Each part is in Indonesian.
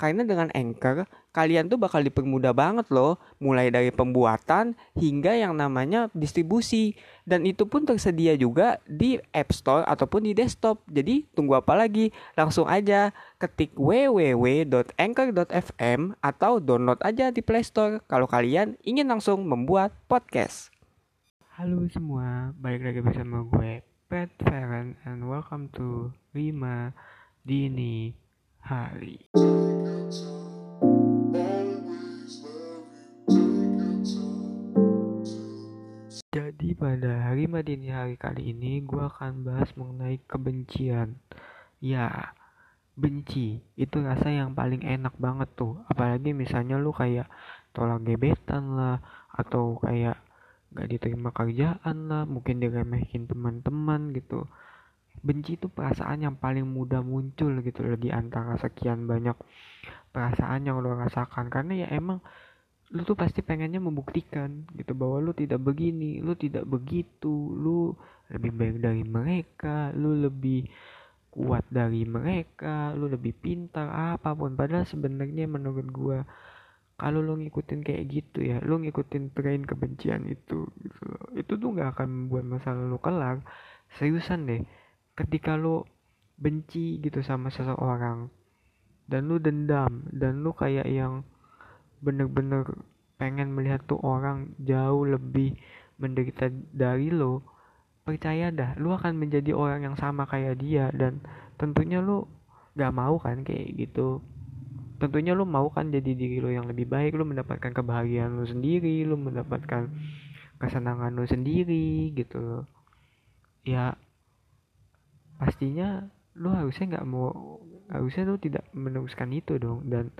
Karena dengan Anchor, kalian tuh bakal dipermudah banget loh, mulai dari pembuatan hingga yang namanya distribusi. Dan itu pun tersedia juga di App Store ataupun di desktop. Jadi tunggu apa lagi? Langsung aja ketik www.anchor.fm atau download aja di Play Store kalau kalian ingin langsung membuat podcast. Halo semua, balik lagi bersama gue Pat Feren and welcome to Lima Dini Hari. Jadi pada hari Madini hari kali ini gue akan bahas mengenai kebencian. Ya, benci itu rasa yang paling enak banget tuh. Apalagi misalnya lu kayak tolak gebetan lah atau kayak gak diterima kerjaan lah, mungkin diremehin teman-teman gitu. Benci itu perasaan yang paling mudah muncul gitu loh di antara sekian banyak perasaan yang lo rasakan karena ya emang lu tuh pasti pengennya membuktikan gitu bahwa lu tidak begini, lu tidak begitu, lu lebih baik dari mereka, lu lebih kuat dari mereka, lu lebih pintar apa pun. Padahal sebenarnya menurut gua kalau lu ngikutin kayak gitu ya, lu ngikutin tren kebencian itu gitu. Itu tuh nggak akan membuat masalah lu kelar. Seriusan deh. Ketika lu benci gitu sama seseorang dan lu dendam dan lu kayak yang bener-bener pengen melihat tuh orang jauh lebih menderita dari lo percaya dah lu akan menjadi orang yang sama kayak dia dan tentunya lu gak mau kan kayak gitu. Tentunya lu mau kan jadi diri lo yang lebih baik lu mendapatkan kebahagiaan lu sendiri lu mendapatkan kesenangan lu sendiri gitu. Ya pastinya lu harusnya nggak mau harusnya lu tidak meneruskan itu dong. Dan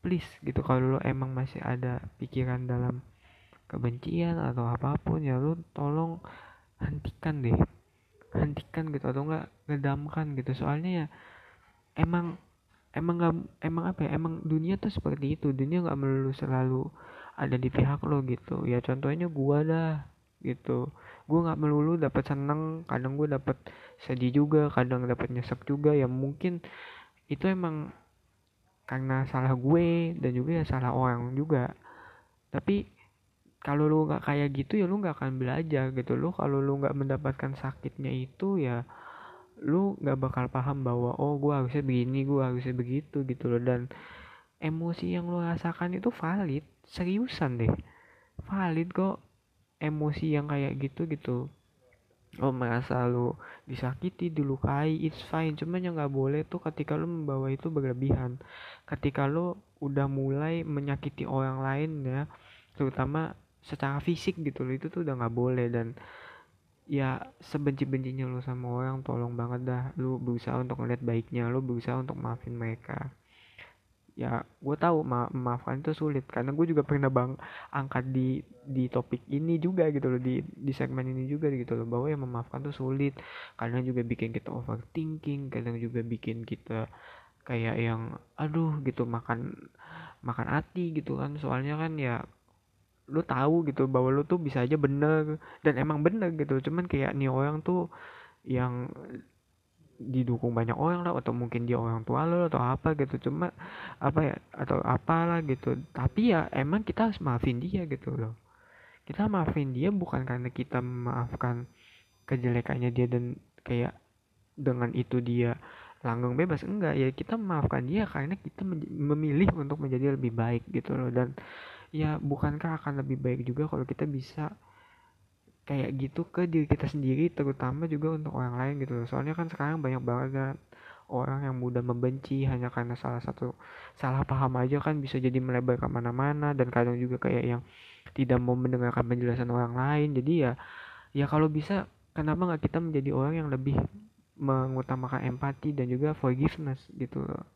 please gitu kalau lo emang masih ada pikiran dalam kebencian atau apa pun ya lo tolong hentikan deh. Hentikan gitu atau enggak ngedamkan gitu. Soalnya ya emang emang gak, emang apa ya emang dunia tuh seperti itu. Dunia nggak melulu selalu ada di pihak lo gitu. Ya contohnya gua dah gitu. Gua nggak melulu dapat seneng kadang gua dapat sedih juga kadang dapat nyesek juga. Ya mungkin itu emang karena salah gue dan juga ya salah orang juga. Tapi kalau lu nggak kayak gitu ya lu nggak akan belajar gitu. Lu kalau lu nggak mendapatkan sakitnya itu ya lu nggak bakal paham bahwa oh gue harusnya begini gue harusnya begitu gitu loh. Dan emosi yang lu rasakan itu valid seriusan deh. Valid kok emosi yang kayak gitu gitu. Lo merasa lo disakiti dilukai it's fine. Cuman yang nggak boleh tuh ketika lo membawa itu berlebihan. Ketika lo udah mulai menyakiti orang lain ya terutama secara fisik gitu lo itu tuh udah nggak boleh. Dan ya sebenci-bencinya lo sama orang tolong banget dah. Lo berusaha untuk ngeliat baiknya lo berusaha untuk maafin mereka ya gue tahu ma memaafkan itu sulit. Karena gue juga pernah bang angkat di di topik ini juga gitu loh di di segmen ini juga gitu loh bahwa yang memaafkan tuh sulit. Kadang juga bikin kita overthinking kadang juga bikin kita kayak yang aduh gitu makan makan hati gitu kan. Soalnya kan ya lu tahu gitu bahwa lu tuh bisa aja bener dan emang bener gitu cuman kayak nih orang tuh yang didukung banyak orang lah atau mungkin dia orang tua lo atau apa gitu. Cuma apa ya atau apalah gitu. Tapi ya emang kita harus maafin dia gitu loh. Kita maafin dia bukan karena kita memaafkan kejelekannya dia dan kayak dengan itu dia langgeng bebas. Enggak ya kita memaafkan dia karena kita memilih untuk menjadi lebih baik gitu loh. Dan ya bukankah akan lebih baik juga kalau kita bisa kayak gitu ke diri kita sendiri terutama juga untuk orang lain gitu. Loh soalnya kan sekarang banyak banget kan orang yang mudah membenci hanya karena salah satu salah paham aja kan bisa jadi melebar ke mana-mana dan kadang juga kayak yang tidak mau mendengarkan penjelasan orang lain. Jadi ya ya kalau bisa kenapa nggak kita menjadi orang yang lebih mengutamakan empati dan juga forgiveness gitu loh.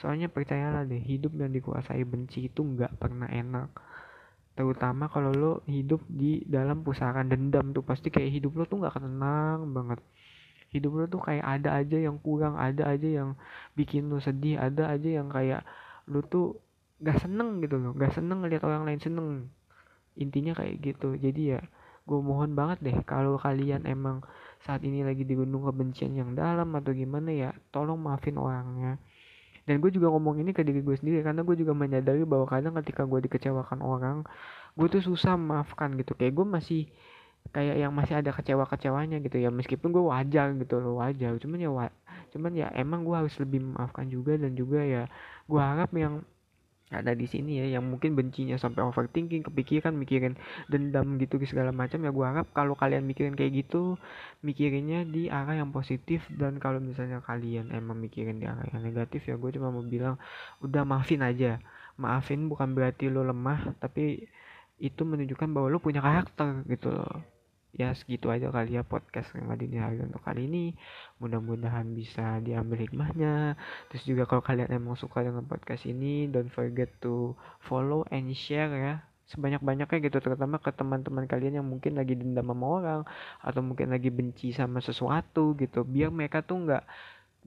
Soalnya percayalah deh hidup yang dikuasai benci itu nggak pernah enak terutama kalau lo hidup di dalam pusaran dendam tuh pasti kayak hidup lo tuh nggak tenang banget. Hidup lo tuh kayak ada aja yang kurang ada aja yang bikin lo sedih ada aja yang kayak lo tuh gak seneng gitu loh gak seneng ngeliat orang lain seneng. Intinya kayak gitu. Jadi ya gue mohon banget deh kalau kalian emang saat ini lagi di gunung kebencian yang dalam atau gimana ya tolong maafin orangnya dan gue juga ngomong ini ke diri gue sendiri karena gue juga menyadari bahwa kadang ketika gue dikecewakan orang gue tuh susah maafkan gitu. Kayak gue masih kayak yang masih ada kecewa-kecewanya gitu ya. Meskipun gue wajar gitu loh wajar. Cuman ya wa cuman ya emang gue harus lebih memaafkan juga dan juga ya gue harap yang ada di sini ya yang mungkin bencinya sampai overthinking kepikiran mikirin dendam gitu segala macam. Ya gue harap kalau kalian mikirin kayak gitu mikirinnya di arah yang positif. Dan kalau misalnya kalian emang mikirin di arah yang negatif ya gue cuma mau bilang udah maafin aja. Maafin bukan berarti lo lemah tapi itu menunjukkan bahwa lo punya karakter gitu loh ya segitu aja kali ya podcast yang ada di hari untuk kali ini. Mudah-mudahan bisa diambil hikmahnya. Terus juga kalau kalian emang suka dengan podcast ini don't forget to follow and share ya. Sebanyak-banyaknya gitu terutama ke teman-teman kalian yang mungkin lagi dendam sama orang atau mungkin lagi benci sama sesuatu gitu. Biar mereka tuh nggak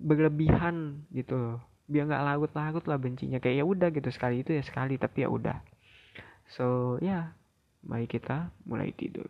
berlebihan gitu biar nggak larut-larut lah bencinya. Kayak ya udah gitu sekali itu ya sekali tapi ya udah. So ya yeah, mari kita mulai tidur